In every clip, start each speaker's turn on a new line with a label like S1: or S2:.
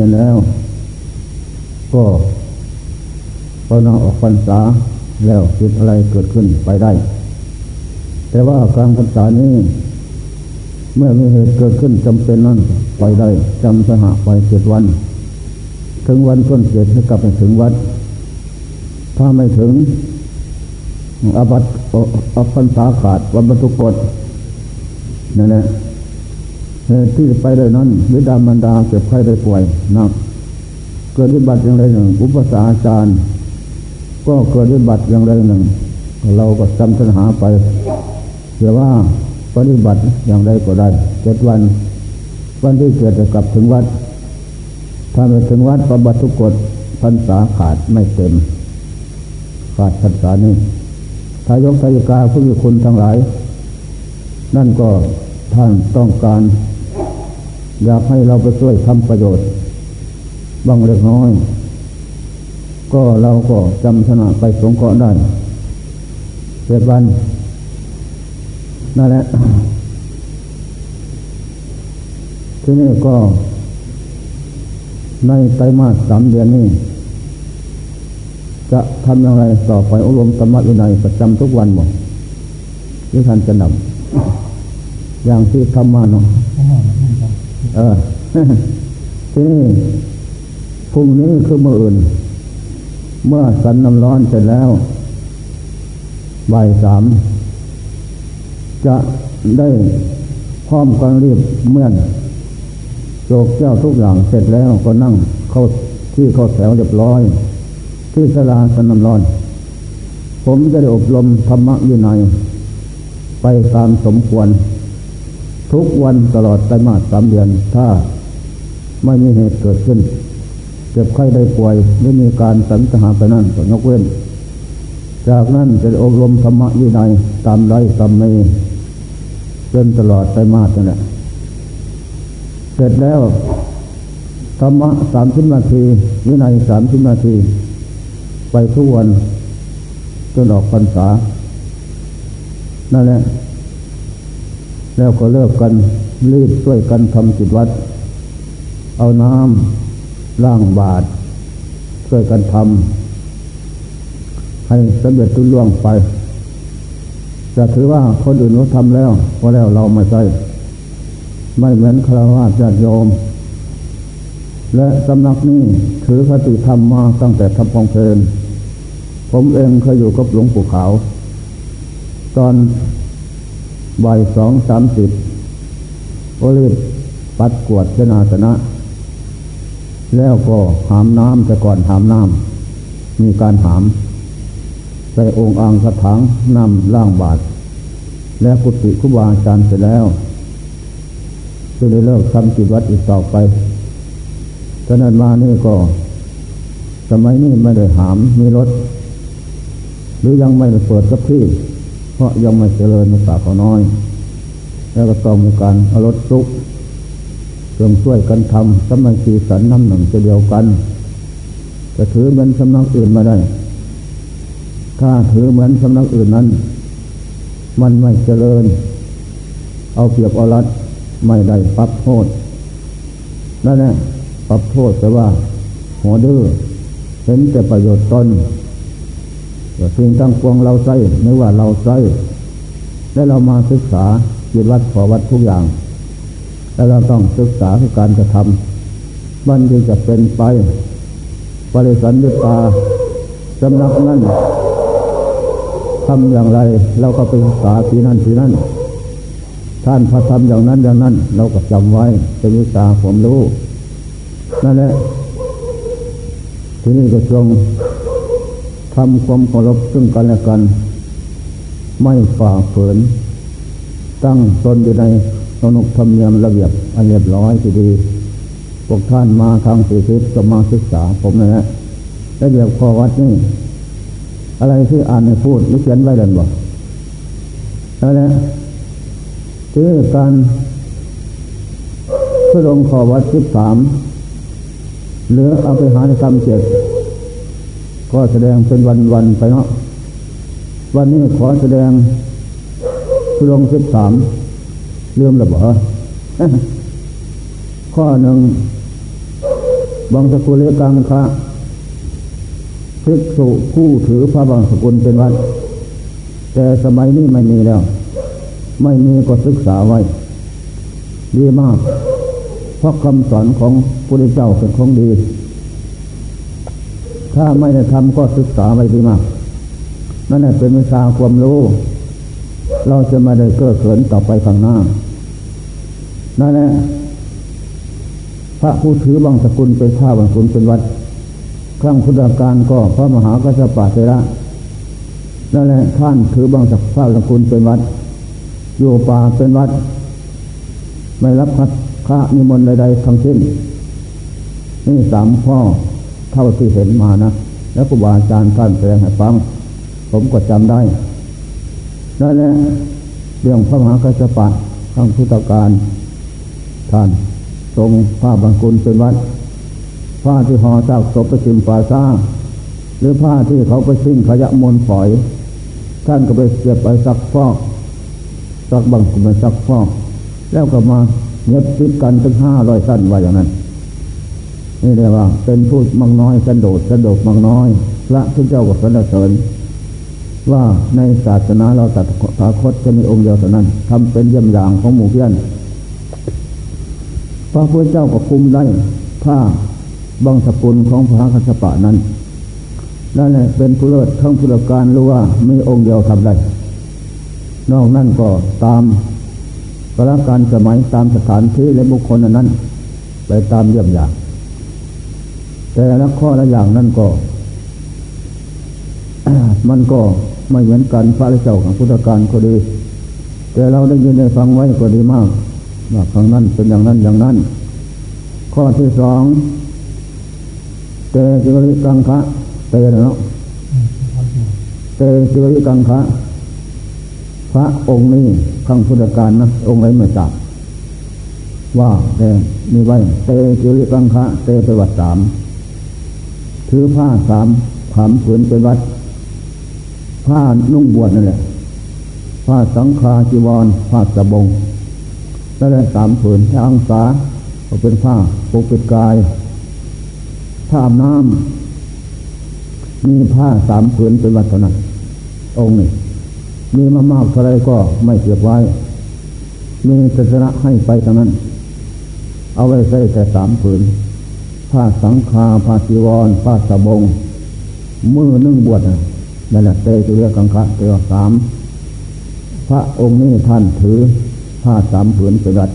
S1: เห็นแล้ว ก็พอนาออกพรรษาแล้วคิดอะไรเกิดขึ้นไปได้ แต่ว่ากลางพรรษานี้ เมื่อมีเหตุเกิดขึ้นจำเป็นนั่นไปได้จำสหไปเจ็ดวัน ถึงวันก้นเจ็ดให้กลับไปถึงวัด ถ้าไม่ถึงอาบัตอพรรษาขาดวันบรรทุกกฎนั่นแหละ เหตุที่ไปเลยนั้นวิดามันดาเจ็บไข้ได้ป่วยนัก เกิดวิบัติอย่างไรหนึ่ง อุปสาอาจารย์ ก็เกิดวิบัติอย่างไรหนึ่ง เราก็จำปัญหาไปเพื่อว่าปฏิบัติอย่างไรก็ได้เจ็ดวัน วันที่เกิดจะกลับถึงวัดถ้าไปถึงวัดประบัติทุกกฎพรรษาขาดไม่เต็ม ขาดพรรษานี้ทายกทายกาผู้มีคุณทั้งหลาย นั่นก็ท่านต้องการ อยากให้เราไปช่วยทำประโยชน์บ้างเล็กน้อย ก็เราก็จำชนะไปสงเคราะห์ได้เจ็ดวันนั่นแหละที่นี่ก็ ในไตรมาสสามเดือนนี้ จะทำอย่างไรต่อไปอบรมธรรมะวินัยประจำทุกวันหมดที่ท่านจะนำอย่างที่ทำมาเนาะ เออที่นี่พรุ่งนี้คือเมื่ออื่น เมื่อสันน้ำร้อนเสร็จแล้วบ่ายสามจะได้พร้อมกันรีบเมื่อนโจกเจ้าทุกอย่างเสร็จแล้วก็นั่งเข้าที่เข้าแถวเรียบร้อย ที่สลาสนำร้อน ผมจะได้อบรมธรรมะวินัย ไปตามสมควร ทุกวันตลอดไตรมาสสามเดือน ถ้าไม่มีเหตุเกิดขึ้น เจ็บไข้ได้ป่วยไม่มีการสันตหาไปนั่นก็ยกเว้น จากนั้นจะอบรมธรรมะวินัยตามไรตามเมจนตลอดไตรมาสนั่นแหละเสร็จแล้วธรรมะสามสิบนาทีวินัยสามสิบนาที ไปทุกวันจนออกพรรษานั่นแหละ แล้วก็เลิกกันรีบช่วยกันทำจิตวัด เอาน้ำล้างบาทช่วยกันทำให้สำเร็จตุล่วงไปจะถือว่าคนอื่นเขาทำแล้วพอแล้วเราไม่ใช่ไม่เหมือนคารวะญาติโยม และสำนักนี้ถือคติธรรมมาตั้งแต่ทำพองเพลินผมเองเคยอยู่กับหลวงปู่ขาว ตอน บ่ายสองสามสิบก็รีบปัดกวดเจนาสนะ แล้วก็หามน้ำแต่ก่อนหามน้ำมีการหาม ใส่องค์อ่างกระถางนำล่างบาท และกุฏิคุบาอาจารย์เสร็จแล้วจะได้เลิกทำกิจวัตรอีกต่อไปฉะนั้นมานี่ก็สมัยนี้ไม่ได้หามมีรถ หรือยังไม่ได้เปิดกับที่ ราะยังไม่เจริญในป่าเขาน้อย แล้วก็ต้องมีการอารถซุกเพื่อช่วยกันทำสมัยสีสันน้ำหนึ่งจะเดียวกันจะถือเป็นสำนักอื่นมาได้ ถ้าถือเหมือนสำนักอื่นนั้น มันไม่เจริญ เอาเปรียบเอารัดไม่ได้ปรับโทษนั่นแหละปรับโทษแต่ว่าหัวดื้อเห็นแต่ประโยชน์ตน สิ่งตั้งปวงเราใส่ไม่ว่าเราใส่และเรามาศึกษาจิตวัดขอวัดทุกอย่าง แล้วเราต้องศึกษาคือการกระทำมันจึงจะเป็นไปปริสันยุตาสำนักนั้นทำอย่างไร เราก็ไปศึกษาทีนั่นทีนั่น ท่านพระทำอย่างนั้นอย่างนั้น เราก็จำไว้เป็นวิชาผมรู้ นั่นแหละที่นี่ก็ทรง ทำความเคารพซึ่งกันและกัน ไม่ฝ่าฝืน ตั้งตนอยู่ในสนุกธรรมเนียมระเบียบอันเรียบร้อยทีดีพวกท่านมาทางสีทิศก็มาศึกษาผมนะฮะระเบียบข้อวัดนี่อะไรที่อ่านให้พูดหรือเขียนไว้ดันบอกนั่นแหละคือการพระองค์ขอวัดสิบสามหรือเอาไปหาในคำเจ็ด ก็แสดงเป็นวันวันไปเนาะวันนี้ขอแสดงพระองสิบสามเรื่องระเบิดข้อหนึ่งบางสกุลเลกังคะภิกษุผู้ถือพระบางสกุลเป็นวัด แต่สมัยนี้ไม่มีแล้ว ไม่มีก็ศึกษาไว้ ดีมาก เพราะคำสอนของพระเจ้าเป็นของดี ถ้าไม่ได้ทำก็ศึกษาไว้ดีมาก นั่นแหละเป็นวิชาความรู้ เราจะม่ได้เก้อเขินต่อไปข้างหน้า นั่นแหละพระผู้ถือบางสกุลเป็นผ้าบางสกุลเป็นวัด ครั้งพุทธกาลก็พระมหากัสปะเทระนั่นแหละท่านถือบางสักผ้าบางสกุลเป็นวัด อยู่ป่าเป็นวัด ไม่รับพัดค่านิมนต์ใดๆทั้งสิ้นนี่สามพ่อ เท่าที่เห็นมานะแล้วครูบาอาจารย์ท่านแสดงให้ฟัง ผมก็จำได้นั่นแหละเรื่องพระมหากัสสปะครั้งพุทธกาลท่านทรงผ้าบางกุลเป็นวัดผ้าที่ห่อซากศพไปชิมฝาซ่าหรือผ้าที่เขาไปทิ้งขยะมลฝอย ท่านก็ไปเก็บไปซักฟอกซักบางกุลไปซักฟอก แล้วก็มาเย็บติดกันถึงห้าร้อยสั้นว่าอย่างนั้น นี่เรียกว่า เป็นผู้มังน้อยสันโดษสันโดษมังน้อย พระทุกเจ้าก็สรรเสริญว่าในศาสนาเราตัดถาคตจะมีองค์เดียวเท่านั้นทำเป็นเยี่ยมอย่างของหมู่เพื่อนพระพุทธเจ้าก็คุมได้ผ้าบังสกุลของพระคัสปะนั้นนั่นแหละเป็นผู้เลิศทั้งผู้การรู้ว่ามีองค์เดียวทำได้ นอกนั้นก็ตามกระการสมัยตามสถานที่และบุคคลนั้น ไปตามเยี่ยมอย่าง แต่ละข้อละอย่างนั้นก็ มันก็ไม่เหมือนกันพระเจ้าของพุทธการก็ดี แต่เราได้ยินได้ฟังไว้ก็ดีมากว่าครั้งนั้นเป็นอย่างนั้นอย่างนั้น ข้อที่สองเตจิวิกังคะเตเนาะเตจีวริกังคะพระองค์นี้ครั้งพุทธกาลนะองค์ไรไม่จับว่าแต่มีไว้เตจีวริกังคะเตไปวัดสาม ถือผ้าสามขามผืนไปวัด ผ้านุ่งบวชนั่นแหละ ผ้าสังฆาจีวร ผ้าสบงนั่นแหละสามผืนถ้าอังสาก็เป็นผ้าปกปิดกายผ้าน้ำมีผ้าสามผืนเป็นวัฒนะองค์นี้มีมามากเท่าไรก็ไม่เก็บไว้ มีศาสนะให้ไปเท่านั้น เอาไว้ใส่แต่สามผืน ผ้าสังฆาผ้าจีวรผ้าสบง มือนึ่งบวชนั่นแหละเตจุเรียกังคะเตวสามพระองค์นี้ท่านถือผ้าสามผืนเป็นรัด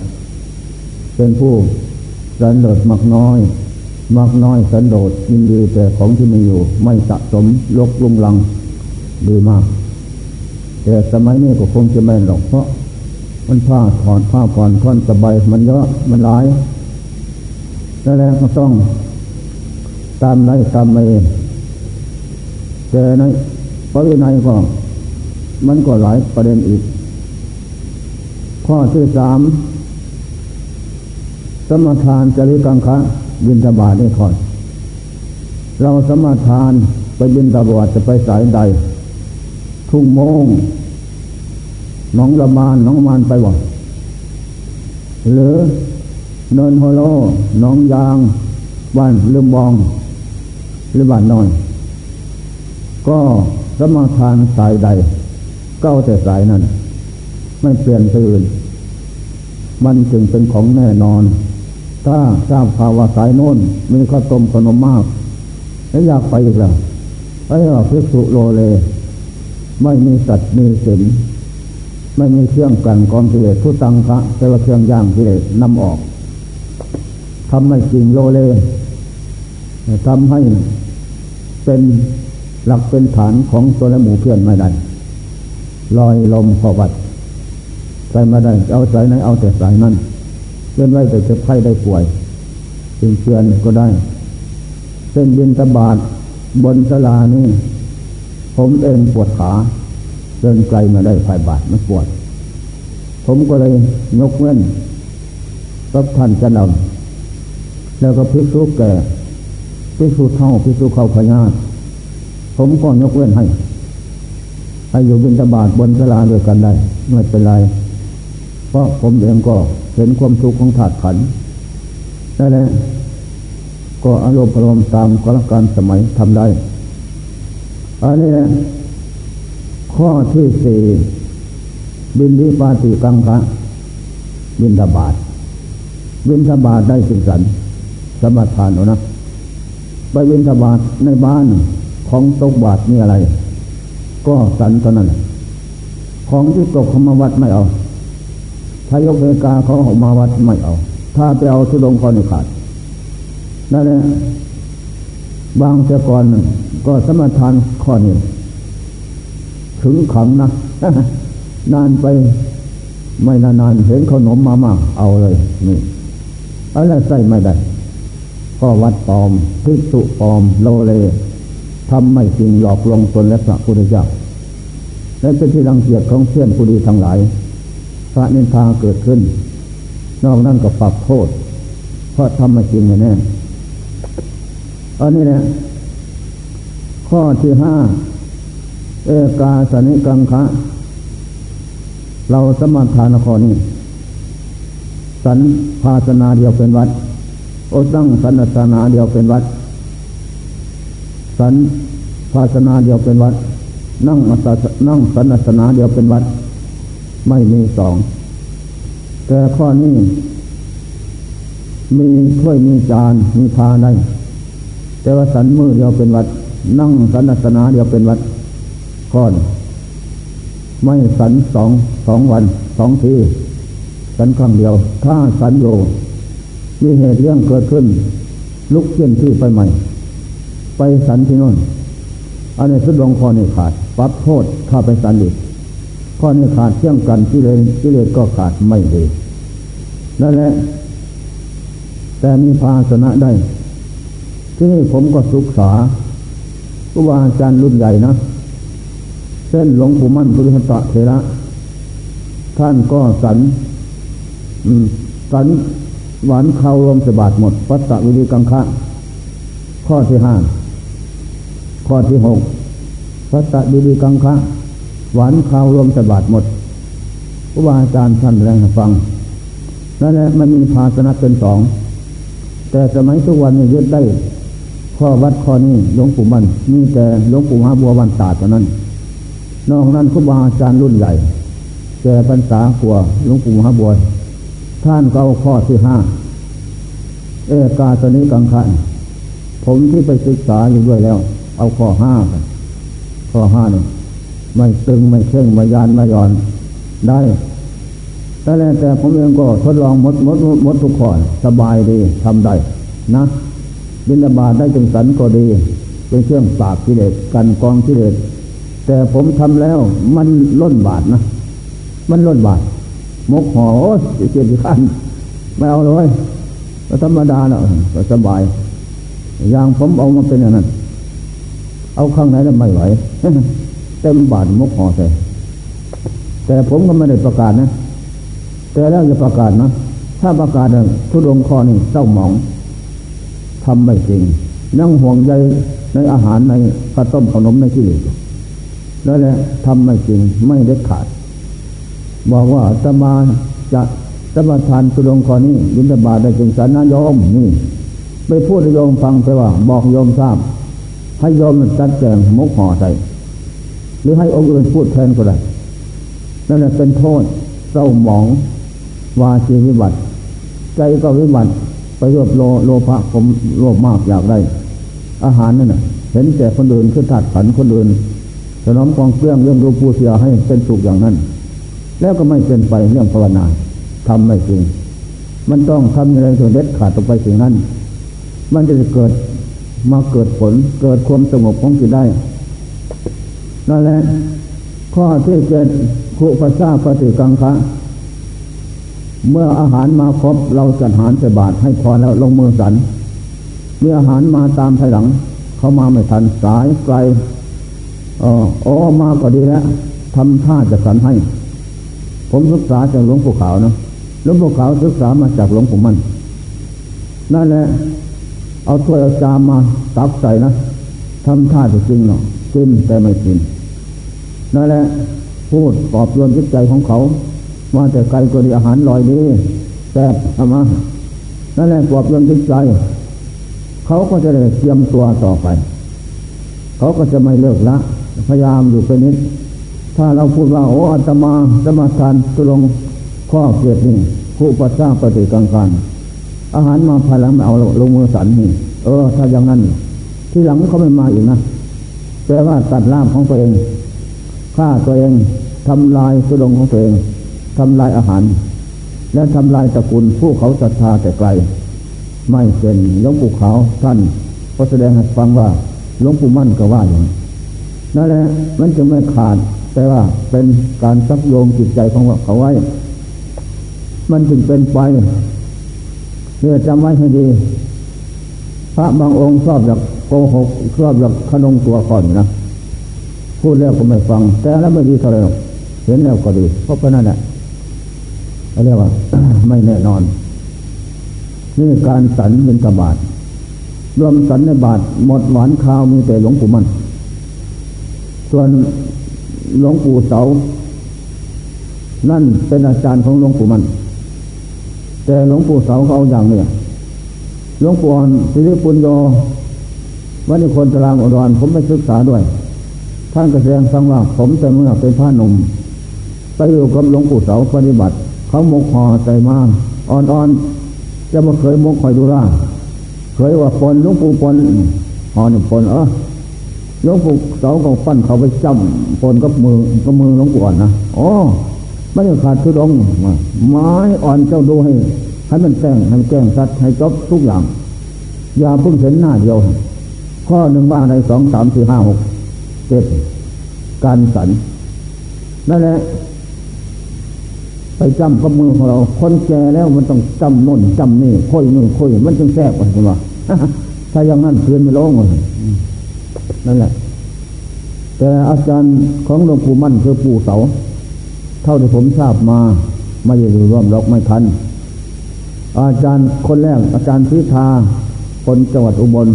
S1: เป็นผู้สันโดษมักน้อยมักน้อยสันโดษยินดีแต่ของที่มีอยู่ ไม่สะสมลกลุงลังดีมาก แต่สมัยนี้ก็คงจะไม่หรอกเพราะมันผ้าถอนผ้าผ่อนค่อนสบายมันเยอะมันหลาย นั่นแหละก็ต้อง ตามไรตามไปแต่ในพระวินัยก็มันก็หลายประเด็นอีก ข้อที่สามสมทานจริกังคะบินทบาทนี่ก่อน เราสมทานไปบินทบาทจะไปสายใด ทุ่งโมงหนองละมานหนองมานไปบ่หรือ เนินโฮโลหนองยางบ้านลืมบองหรือบ้านน้อย ก็สมทานสายใดเก้าแต่สายนั้น ไม่เปลี่ยนไปอื่น มันจึงเป็นของแน่นอน ถ้าทราบภาวะสายโน้นมีข้าวต้มขนมมากแล้วอยากไปอีกแล้วไอ้ว่าพิสุโลเล ไม่มีสัตว์มีสินไม่มีเครื่องกันกองกิเลสผู้ตังคะแต่ว่าเครื่องย่างกิเลสนำออก ทำไม่จริงโลเลทำให้เป็นหลักเป็นฐานของตัวและหมู่เพื่อนไม่ได้ลอยลมขวัดใส่มาได้ เอาสายไหนเอาแต่สายนั้นเล่นไว้แต่จะไข้ได้ป่วยจึงเชือนก็ได้ เส้นบินตบาดบนสลานี่ ผมเองปวดขาเดินไกลมาได้ภายบาดมันปวด ผมก็เลยยกเว้นรับท่านจะนำ แล้วก็พิสูจแก่พิสูจเท่าพิสูจเข้าพญาผมก็ยกเว้นให้ให้อยู่บินตบาดบนสลาด้วยกันได้ไม่เป็นไร เพราะผมเองก็เห็นความทุกข์ของถาดขันนั่นแหละก็อารมณ์อารมณ์ตามกลการสมัยทำได้ อันนี้นะข้อที่สี่บินดีปาติกังคะบินทบาทบินทบาทได้สิงสัน สมทานนะไปบินทบาทในบ้านของตกบาทนี่อะไร ก็สันเท่านั้นของที่ตกเขามาวัดไม่เอาถ้ายกเวกาเขาออกมาวัดไม่เอา ถ้าไปเอาสุดงคอนี่ขาดนั่นแหละบางเจ้ากรก็สมทานข้อนี้ถึงขังนะนานไปไม่นานๆเห็นขนมมามากเอาเลยนี่อะไรใส่ไม่ได้ ก็วัดปลอมพิสุปลอมโลเลทำไม่จริงหลอกลวงตนและพระพุทธเจ้าและเป็นที่รังเกียจของเพื่อนผู้ดีทั้งหลาย พระนินทาเกิดขึ้น นอกนั้นก็ปรับโทษ เพราะทำไม่จริงแน่อันนี้แหละข้อที่ห้าเอกาสนิกังคะ เราสมาทานข้อนี้ สันภาสนาเดียวเป็นวัด โอตั้งสันสนาเดียวเป็นวัด สันภาสนาเดียวเป็นวัด นั่งนั่งสันสนาเดียวเป็นวัด ไม่มีสอง แต่ข้อนี้ มีถ้วยมีจานมีพาได้ แต่ว่าสันมือเดียวเป็นวัด นั่งสันสนาเดียวเป็นวัดก้อน ไม่สันสองสองวันสองทีสันครั้งเดียว ถ้าสันโย มีเหตุเรื่องเกิดขึ้น ลุกเช่นที่ไปใหม่ ไปสันที่นู่นอันนี้สุดลงข้อนี้ขาดปรับโทษถ้าไปสันอีกข้อนี้ขาดเชื่องกันที่เลยที่เลยก็ขาดไม่ดีนั่นแหละแต่มีภาสนะได้ ที่นี่ผมก็ศึกษาครูบาอาจารย์รุ่นใหญ่นะเช่นหลวงปู่มั่นพุทธตะเถระท่านก็สันสัน หวานเขารวมสบาดหมดปัตตวิริกังคะข้อที่ห้าข้อที่หกปัตตวิริกังคะหวานเขารวมสบาดหมดครูบาอาจารย์ท่านแรงฟังนั่นแหละมันมีภาชนะเป็นสองแต่สมัยทุกวันนี้ยึดได้ ข้อวัดข้อนี้หลวงปู่มันมีแต่หลวงปู่มหาบัววันตาเท่านั้น นอกนั้นครูบาอาจารย์รุ่นใหญ่แก่พรรษาขัวหลวงปู่มหาบัว ท่านก็เอาข้อที่ห้าเอกาสนิกังขันผมที่ไปศึกษาอยู่ด้วยแล้ว เอาข้อห้ากันข้อห้านี่ไม่ตึงไม่เข่งไม่ยานไม่ย่อนได้แต่แล้วแต่ผมเองก็ทดลองหมดหมดหมดทุกข้อสบายดีทำได้นะบินบาได้จึงสันก็ดี เป็นเครื่องปาบกิเลสกันกองกิเลสแต่ผมทำแล้วมันล้นบาทนะ มันล้นบาท มกหอเกียรติขั้นไม่เอาเลยก็ธรรมดาเนาะก็สบาย อย่างผมเอามาเป็นอย่างนั้น เอาข้างไหนแล้วไม่ไหวเต็มบาทมกหอใส่แต่ผมก็ไม่ได้ประกาศนะ แต่แล้วจะประกาศนะถ้าประกาศทุดงคอนี่เศร้าหมองทำไม่จริง นั่งห่วงใยในอาหารในข้าวต้มขนมในที่เหลือนั่นแหละทำไม่จริงไม่เด็ดขาด บอกว่าตมาจะสมทานสุดงคอนี้ยินตบาได้จึงสารนโยมนี่ไปพูดโยมฟังไปว่า บอกโยมทราบ ให้โยมจัดแจงมุกห่อใส่หรือให้องค์อื่นพูดแทนก็ได้นั่นแหละเป็นโทษเศร้าหมองวาจีวิบัติ ใจก็วิบัติไปรวบโลโลภะผมโลภมากอยากได้ อาหารนั่นน่ะ เห็นแต่คนอื่นคือถัดขันคนอื่นสนอมกองเครื่องเรื่องรูปูเสียให้เป็นสุขอย่างนั้น แล้วก็ไม่เป็นไปเรื่องภาวนาทำไม่จริง มันต้องทำอะไรส่วนเด็ดขาดต่อไปสิ่งนั้น มันจะเกิดมาเกิดผลเกิดความสงบของจิตได้นั่นแหละข้อที่เจ็ดคุปซาปฏิกังคะ เมื่ออาหารมาครบเราจัดหารใส่บาตรให้พอแล้วลงมือสัน เมื่ออาหารมาตามภายหลัง เขามาไม่ทันสายไกลอ๋อมาก็ดีแล้วทำท่าจะสันให้ ผมศึกษาจากหลวงปู่ขาวนะหลวงปู่ขาวศึกษามาจากหลวงปู่มั่นนั่นแหละเอาถ้วยเอาจามมาตักใส่นะทำท่าจะจริงเนาะกินแต่ไม่กินนั่นแหละพูดปลอบโยนจิตใจของเขาว่าแต่ไกลก็ดีอาหารลอยดีแต่ทำมานั่นแหละปลอบโยนจิตใจ เขาก็จะได้เตรียมตัวต่อไป เขาก็จะไม่เลิกละ พยายามอยู่เป็นนิด ถ้าเราพูดว่าโอ้อาตมาสมาทานตุลงข้อเกียรตินี่ผู้ปัสสาปฏิกังการอาหารมาภายหลังเอาลงมือสันนี่เออ ถ้าอย่างนั้น ที่หลังเขาไม่มาอีกนะแปลว่าตัดล่ามของตัวเองฆ่าตัวเองทำลายสุดงของตัวเองทำลายอาหาร และทำลายตระกูลผู้เขาศรัทธาแต่ไกล ไม่เป็นหลวงปู่ขาวท่านก็แสดงให้ฟังว่าหลวงปู่มั่นก็ว่าอย่างนั่นแหละมันจะไม่ขาด แต่ว่าเป็นการซักโยงจิตใจของเขาไว้ มันจึงเป็นไปเนี่ยจำไว้ให้ดี พระบางองค์ชอบอยากโกหกชอบอยากขนงตัวก่อนนะพูดแล้วก็ไม่ฟัง แต่แล้วไม่ดีเท่าไรเห็นแล้วก็ดีเพราะนั่นแหละเรียกว่า ไม่แน่นอน นี่การสันเป็นกบาทรวมสันในบาทหมดหวานข้าวมีแต่หลวงปู่มัน ส่วน หลวงปู่เสา นั่นเป็นอาจารย์ของหลวงปู่มัน แต่หลวงปู่เสาเขาเอาอย่างเนี่ยหลวงปู่สิริปุญโยวันนี้คนตารางอุดรผมไปศึกษาด้วย ท่านกระแสดงฟังว่าผมแต่เมื่อเป็นพระหนุ่มไปอยู่กับหลวงปู่เสาปฏิบัติ เขามกหอใจมากอ่อนๆจะมาเคยมกคอยดูร่าเคยว่าปนหลวงปู่ปนหอนปนเออ หลวงปู่เสาก็ปั้นเขาไปจำปนกับมือกับมือหลวงปู่อ่อนนะอ๋อไม่ได้ขาดทุดงไม้อ่อนเจ้าดูให้ให้มันแจ้งให้แจ้งชัดให้จบทุกอย่าง อย่าเพิ่งเห็นหน้าเดียว ข้อหนึ่งว่าในสองสามสี่ห้าหกเจ็ดการสันนั่นแหละไปจำกับมือของเรา คนแก่แล้วมันต้องจำน่นจำนี่ค่อยนู่นค่อยมันจึงแทรกกันใช่ไหมถ้าอย่างนั้นเพื่อนไม่ร้องเลย นั่นแหละ แต่อาจารย์ของหลวงปู่มั่นคือปู่เสา เท่าที่ผมทราบมาไม่ได้ร่วมรอกไม่ทัน อาจารย์คนแรกอาจารย์พิธาคนจังหวัดอุบล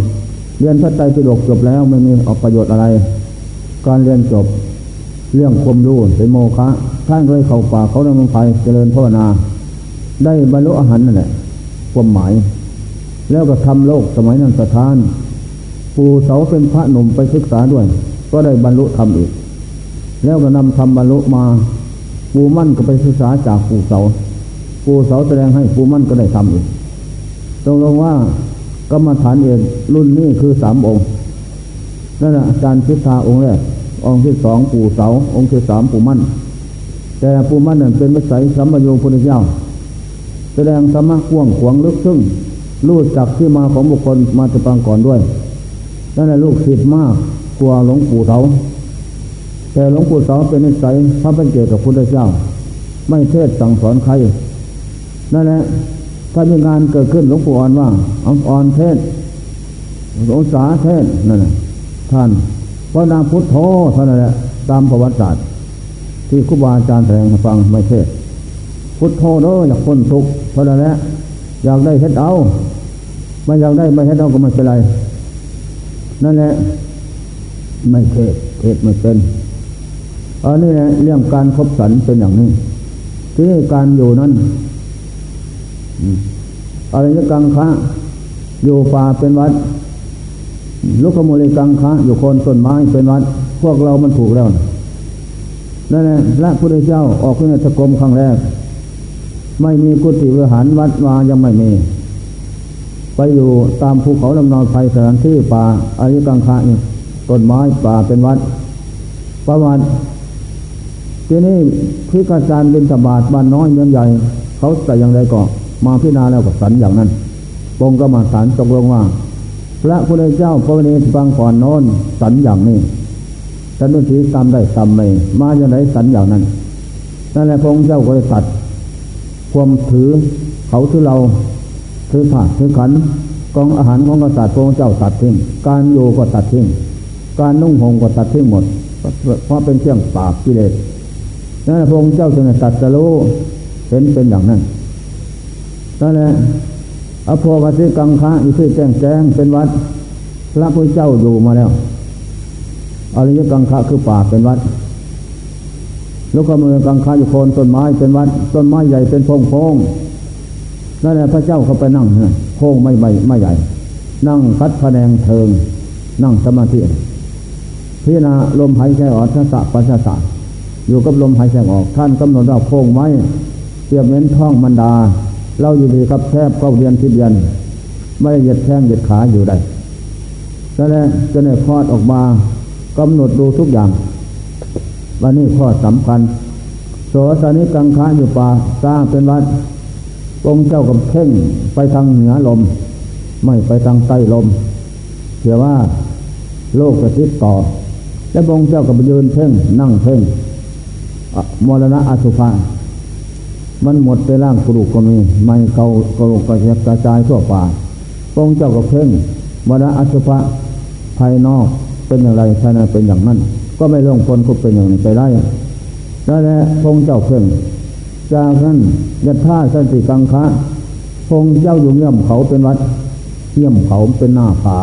S1: เรียนพระไตรปิฎกจบแล้วไม่มีออกประโยชน์อะไร การเรียนจบเรื่องความรู้เป็นโมฆะท่านเลยเข้าป่าเขาดำเนินไปเจริญภาวนา ได้บรรลุอาหารนั่นแหละความหมาย แล้วก็ทำโลกสมัยนั้นสถาน ปู่เสาเป็นพระหนุ่มไปศึกษาด้วย ก็ได้บรรลุธรรมอีก แล้วก็นำธรรมบรรลุมาปู่มั่นก็ไปศึกษาจากปู่เสาปู่เสาแสดงให้ปู่มั่นก็ได้ทำอีกตรงลงว่ากรรมฐานเอกรุ่นนี้คือสามองค์นั่นแหละอาจารย์พิธาองค์แรกองค์ที่สองปู่เสา องค์ที่สามปู่มั่น แต่ปู่มั่นนั่นเป็นวิสัยสัมมโยพุทธเจ้า แสดงสมะกว้างขวางลึกซึ้งรู้จักที่มาของบุคคลมาจะปังก่อนด้วย นั่นแหละลูกศิษย์มากกลัวหลวงปู่เสาแต่หลวงปู่เสาเป็นนิสัยพระเป็นเจกับพุทธเจ้า ไม่เทศสั่งสอนใครนั่นแหละถ้ามีงานเกิดขึ้นหลวงปู่อ่อนว่าอ่อนเทศหลวงสาเทศนั่นแหละท่านพระนามพุทธโธท่านั้นแหละตามประวัติศาสตร์ที่ครูบาอาจารย์แสดงให้ฟังไม่เทศ พุทโธเด้ออยากพ้นทุกข์เท่านั้นแหละอยากได้เฮ็ดเอา ไม่อยากได้ไม่เฮ็ดเอาก็ไม่เป็นไร นั่นแหละไม่เทศเทศไม่เป็นอันนี้แหละเรื่องการคบสันเป็นอย่างนี้ที่การอยู่นั้นอะไรยกังคะอยู่ป่าเป็นวัดลุกขมูลกังคะอยู่คนต้นไม้เป็นวัด พวกเรามันถูกแล้วนั่นแหละพระพุทธเจ้าออกขึ้นในสกรมครั้งแรก ไม่มีกุฏิวิหารวัดวายังไม่มี ไปอยู่ตามภูเขาลำนอนไฟสถานที่ป่าอายุกังคะนี่ต้นไม้ป่าเป็นวัด ประวัติที่นี่พิกาจารย์บินสบาทบ้านน้อยเมืองใหญ่ เขาแต่อย่างไรก็มาพิจารณาแล้วก็สันอย่างนั้นปงก็มาสารตกลงว่า พระพุทธเจ้าพระนสฟังก่อนนอนสันอย่างนี้สันนุทีตามได้ตามไม่มาอย่างไรสันอย่างนั้นนั่นแหละพระองค์เจ้าก็เลยตัด ความถือเขาถือเรา ถือผ้าถือขันกองอาหารของกษัตริย์พระองค์เจ้าตัดทิ้งการโยก็ตัดทิ้งการนุ่งห่มก็ตัดทิ้งหมด เพราะเป็นเครื่องปราบกิเลสนั่นพระองค์เจ้าจึงตัดสรู้เห็นเป็นอย่างนั้นนั่นแหละอภวัติกังคะอีคือแจ้งแจ้งเป็นวัด พระพุทธเจ้าอยู่มาแล้วอริยกังคะคือป่าเป็นวัดแล้วก็มือกังคะอยู่โคนต้นไม้เป็นวัด ต้นไม้ใหญ่เป็นพงพง นั่นแหละพระเจ้าเขาไปนั่งโพงไม่ไม่ไม่ใหญ่ นั่งคัดพะแนงเทิง นั่งสมาธิพิจารณาลมหายใจออกทัศปัสสะอยู่กับลมหายใจออก ท่านกำหนดเราโค้งไว้เทียบเน้นท้องมันดาเราอยู่ดีครับแทบเข้าเรียนทิเรียน ไม่เหยียดแข้งเหยียดขาอยู่ได้แล้วจะได้คลอดออกมากำหนดดูทุกอย่าง วันนี้ข้อสำคัญโสตนิกังคาอยู่ป่าสร้างเป็นวัด องค์เจ้ากับเพ่งไปทางเหนือลม ไม่ไปทางใต้ลมเผื่อว่าโลกจะติดต่อ และองค์เจ้ากับยืนเพ่งนั่งเพ่งมรณะอสุภะมันหมดไปร่างกระดูกก็มีไม่เกากระดูกกระจายทั่วป่าองค์เจ้ากับเพ่งมรณะอสุภะภายนอกเป็นอย่างไรภายในเป็นอย่างนั้น ก็ไม่ล่องพ้นก็เป็นอย่างนี้ไปได้นั่นแหละพงเจ้าเพ่ง จากนั้นยัตท่าสันติกังคะพงเจ้าอยู่เงี่ยมเขาเป็นวัดเงี่ยมเขาเป็นหน้าผา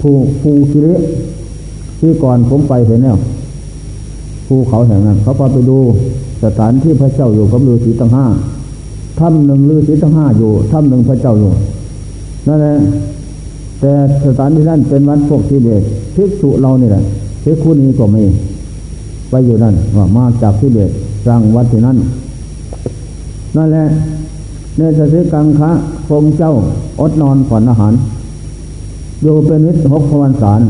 S1: ภูภูคิริที่ก่อนผมไปเห็นแล้วภูเขาแห่งนั้น เขาพาไปดูสถานที่พระเจ้าอยู่กับฤาษีตั้งห้าถ้ำหนึ่งฤาษีตั้งห้าอยู่ถ้ำหนึ่งพระเจ้าอยู่นั่นแหละแต่สถานที่นั้นเป็นวัดพวกที่เบตภิกษุเรานี่แหละภิกขุนีก็มีไปอยู่นั่นว่ามาจากที่เบต สร้างวัดที่นั่นนั่นแหละในสติกังคะคงเจ้าอดนอนผ่อนอาหาร อยู่เป็นนิดหกพวันสาร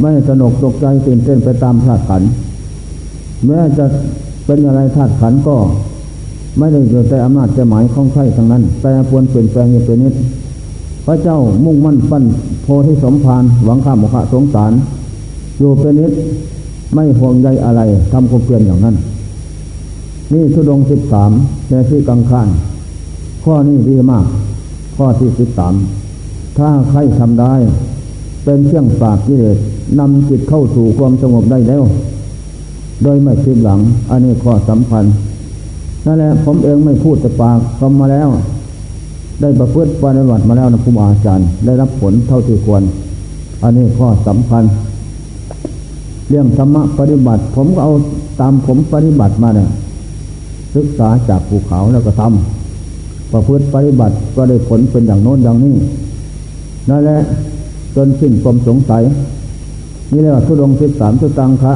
S1: ไม่สนุกตกใจตื่นเต้นไปตามธาตุขัน แม้จะเป็นอะไรธาตุขันก็ ไม่ได้อยู่แต่อำนาจใจหมายของใครทั้งนั้น แต่ปวนเปลี่ยนแปลงอยู่เป็นนิดพระเจ้ามุ่งมั่นปั้นโพธิสมภารหวังข้ามขะสงสาร อยู่เป็นนิดไม่ห่วงใยอะไรทำความเปลี่ยนอย่างนั้น นี่ทุดงสิบสามในที่กังขานข้อนี้ดีมาก ข้อที่สิบสามถ้าใครทำได้ เป็นเครื่องปราบกิเลสนำจิตเข้าสู่ความสงบได้แล้ว โดยไม่คิดหลัง อันนี้ข้อสำคัญนั่นแหละผมเองไม่พูดแต่ปากทำมาแล้ว ได้ประพฤติปฏิบัติมาแล้วนะครูอาจารย์ ได้รับผลเท่าที่ควร อันนี้ข้อสำคัญ เรื่องธรรมะปฏิบัติ ผมก็เอาตามผมปฏิบัติมาเนี่ย ศึกษาจากภูเขาแล้วก็ทำประพฤติปฏิบัติก็ได้ผลเป็นอย่างโน้นอย่างนี้นั่นแหละจนสิ้นความสงสัย นี่เรียกว่าทุดงสิบสามสุตังคะ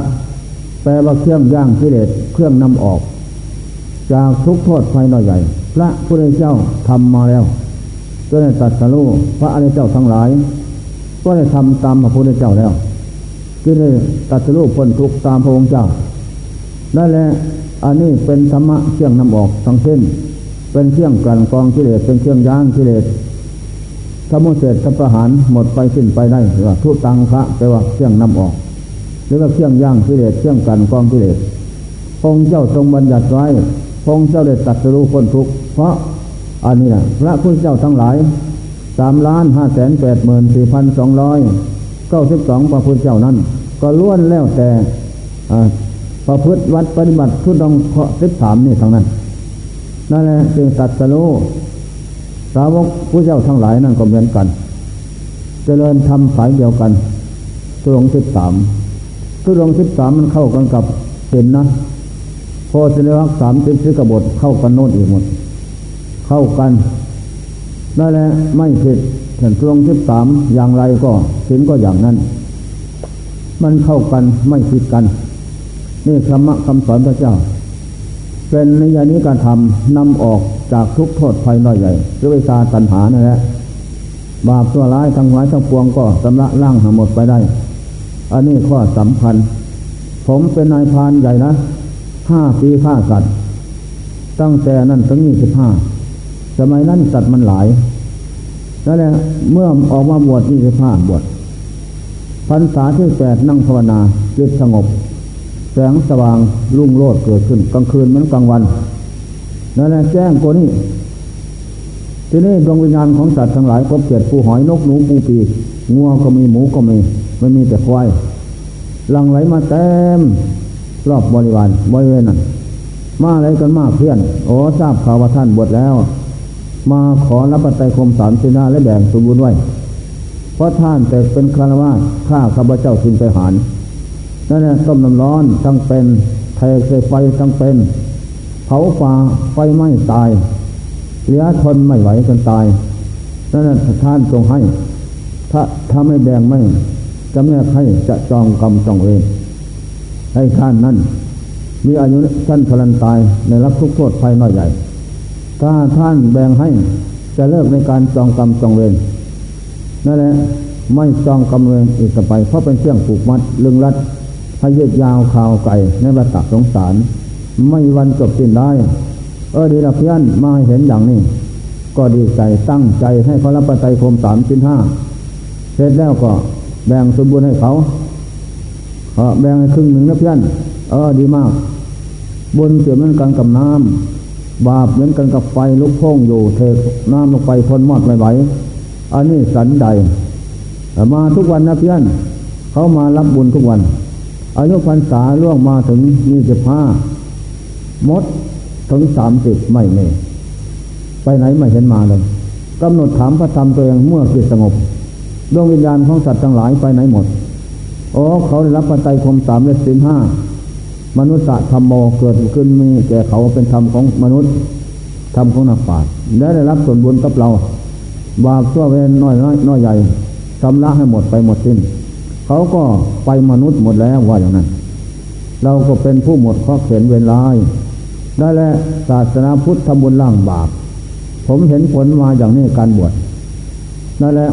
S1: แปลว่าเครื่องย่างกิเลสเครื่องนำออก จากทุกโทษภายนอยใหญ่ พระพุทธเจ้าทำมาแล้วก็ได้ตัดสรู้พระอริยเจ้าทั้งหลาย ก็ได้ทำตามพระพุทธเจ้าแล้วก็ได้ตัดสรู้พ้นทุกตามพระองค์เจ้านั่นแหละ อันนี้เป็นธรรมะเครื่องนำออกทั้งสิ้น เป็นเครื่องกันกองกิเลสเป็นเครื่องย่างกิเลสถ้ามุเสร็จถ้าประหารหมดไปสิ้นไปได้หรือว่าทุตังพระแปลว่าเครื่องนำออก หรือว่าเครื่องย่างกิเลสเครื่องกันกองกิเลสพงเจ้าทรงบัญญัติไว้พงเจ้าได้ตัดสู้คนทุกเพราะอันนี้นะพระพุทธเจ้าทั้งหลายสามล้านห้าแสนแปดหมื่นสี่พันสองร้อยเก้าสิบสองพระพุทธเจ้านั้น ก็ล้วนแล้วแต่ ประพฤติวัดปฏิบัติทุดองเคาะสิบสามนี่ทั้งนั้น นั่นแหละจึงตัดสู้สาวกผู้เจ้าทั้งหลายนั่นก็เหมือนกันเจริญทำสายเดียวกันตุลงสิบสามตุลงสิบสามมันเข้ากันกับเห็นนะโพธิวักสามสิบสิกบทเข้ากันโน่นอีกหมด เข้ากันนั่นแหละไม่ผิดเห็นตุลงสิบสามอย่างไรก็สินก็อย่างนั้น มันเข้ากันไม่ผิดกัน นี่ธรรมะคำสอนพระเจ้า เป็นนิยานิการทำนำออกจากทุกโทษภัยน้อยใหญ่หรือวิชาตัณหานั่นแหละบาปตัวร้ายทั้งหลายทั้งปวงก็สำระล่างหหมดไปได้ อันนี้ข้อสำคัญ ผมเป็นนายพานใหญ่นะห้าปีฆ่าสัตว์ ตั้งแต่นั้นถึงยี่สิบห้าสมัยนั้นสัตว์มันหลายแล้วแหละเมื่อออกมาบวชยี่สิบห้าบวชพรรษาที่แปดนั่งภาวนาจิตสงบ แสงสว่างรุ่งโรดเกิดขึ้น กลางคืนเหมือนกลางวันนั่นแหละแจ้งกว่านี้ทีนี้ดวงวิญญาณของสัตว์ทั้งหลายพบเกิดปูหอยนกหนูปูปีงัวก็มีหมูก็มีไม่มีแต่ควายหลังไหลมาเต็มรอบบริวารบริเวณนั้นมาอะไรกันมากเพื่อน โอ้ทราบข่าวว่าท่านบวชแล้ว มาขอรับปัจจัยคมสามสินาและแบ่งสมบูรณ์ไว้ เพราะท่านแต่เป็นคารวะข้าข้าพเจ้าทินไปหาร นั่นแหละต้มน้ำร้อนทั้งเป็นเทใส่ไฟทั้งเป็น เผาป่าไฟไหม้ตายเหลือทนไม่ไหวจนตายนั่นแหละท่านทรงให้ ถ้าถ้าไม่แบ่งไม่จะแม่ให้จะจองกรรมจองเวรให้ท่านนั้น มีอายุท่านพลันตายในรับทุกโทษภัยน้อยใหญ่ ถ้าท่านแบ่งให้จะเลิกในการจองกรรมจองเวรนั่นแหละไม่จองกรรมเวรอีกต่อไป เพราะเป็นเครื่องผูกมัดลึงรัด ให้ยืดยาวข่าวไก่ในวัฏสงสาร ไม่วันจบสิ้นได้ เออดีละเพื่อนมาเห็นอย่างนี้ ก็ดีใจตั้งใจให้เขารับประทานคมสามชิ้นห้าเสร็จแล้วก็แบ่งสมบูรณ์ให้เขาเออแบ่งให้ครึ่งหนึ่งนะเพื่อนเออดีมากบุญเกี่ยวเหมือนกันกับน้ำบาปเหมือนกันกับไฟลุกโพ่งอยู่ เทน้ำลงไปทนมอดไม่ไหวอันนี้สันใด มาทุกวันนะเพื่อนเขามารับบุญทุกวัน อายุพรรษาล่วงมาถึงยี่สิบห้ามดถึงสามสิบไม่เน่ไปไหนไม่เห็นมาเลยกำหนดถามพระธรรมตัวเองเมื่อจิตสงบดวงวิญญาณของสัตว์ทั้งหลายไปไหนหมดโอ้เขาได้รับปัจจัยคมสามและสิบห้ามนุษย์ธรรมโมเกิดขึ้นมีแก่เขาเป็นธรรมของมนุษย์ธรรมของนักปราชญ์และได้รับส่วนบุญกับเราบาปชั่วเวรน้อยน้อยน้อยใหญ่ชำระให้หมดไปหมดสิ้น เขาก็ไปมนุษย์หมดแล้วว่าอย่างนั้น เราก็เป็นผู้หมดข้อเขียนเวรลาย ได้แล้วศาสนาพุทธทำบุญล่างบาป ผมเห็นผลมาอย่างนี้การบวชนั่นแหละ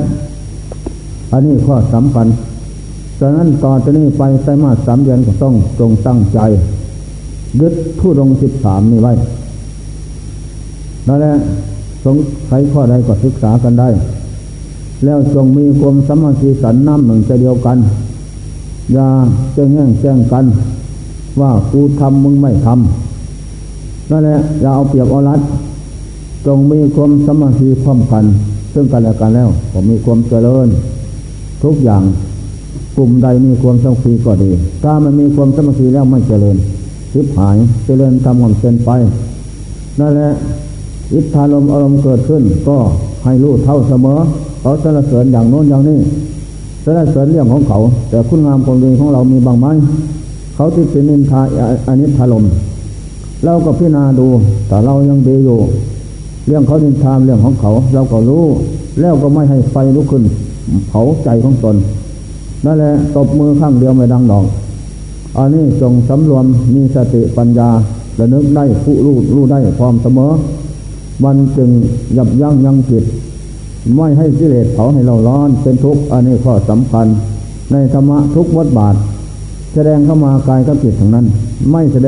S1: อันนี้ข้อสำคัญฉะนั้นต่อจากนี้ไปไตรมาสสามเดือนก็ต้องจงตั้งใจ ยึดผู้ดงสิบสามนี้ไว้นั่นแหละสงใครข้อใดก็ศึกษากันได้ แล้วจงมีความสมัคคีสันน้ำหนึ่งใจเดียวกันอย่าแจ้งแง่งแจ้งกัน ว่ากูทำมึงไม่ทำนั่นแหละอย่าเอาเปรียบเอารัดจงมีความสมัคคีพร้อมกัน ซึ่งกันและกันแล้วผมมีความเจริญ ทุกอย่างกลุ่มใดมีความสมัคคีก็ดี ถ้ามันมีความสมัคคีแล้วไม่เจริญทิพหายเจริญทำความเส้นไปนั่นแหละอิทธารมอารมณ์เกิดขึ้นก็ให้รู้เท่าเสมอ เขาสรรเสริญอย่างโน้นอย่างนี้สรรเสริญเรื่องของเขา แต่คุณงามความดีของเรามีบางไหมเขาที่เป็นนินทาอนิธารมเราก็พิจารณาดู แต่เรายังดีอยู่ เรื่องเขานินทามเรื่องของเขา เราก็รู้ แล้วก็ไม่ให้ไฟลุกขึ้นเผาใจของตนนั่นแหละตบมือข้างเดียวไม่ดังดอกอันนี้จงสำรวมมีสติปัญญาและนึกได้ผู้รู้รู้ได้พร้อมเสมอ มันจึงยับยั้งยังจิต ไม่ให้กิเลสเผาให้เราร้อนเป็นทุกข์อันนี้ข้อสำคัญ ในธรรมะทุกวัดบาท แสดงเข้ามากายกับจิตทางนั้น ไม่แสดง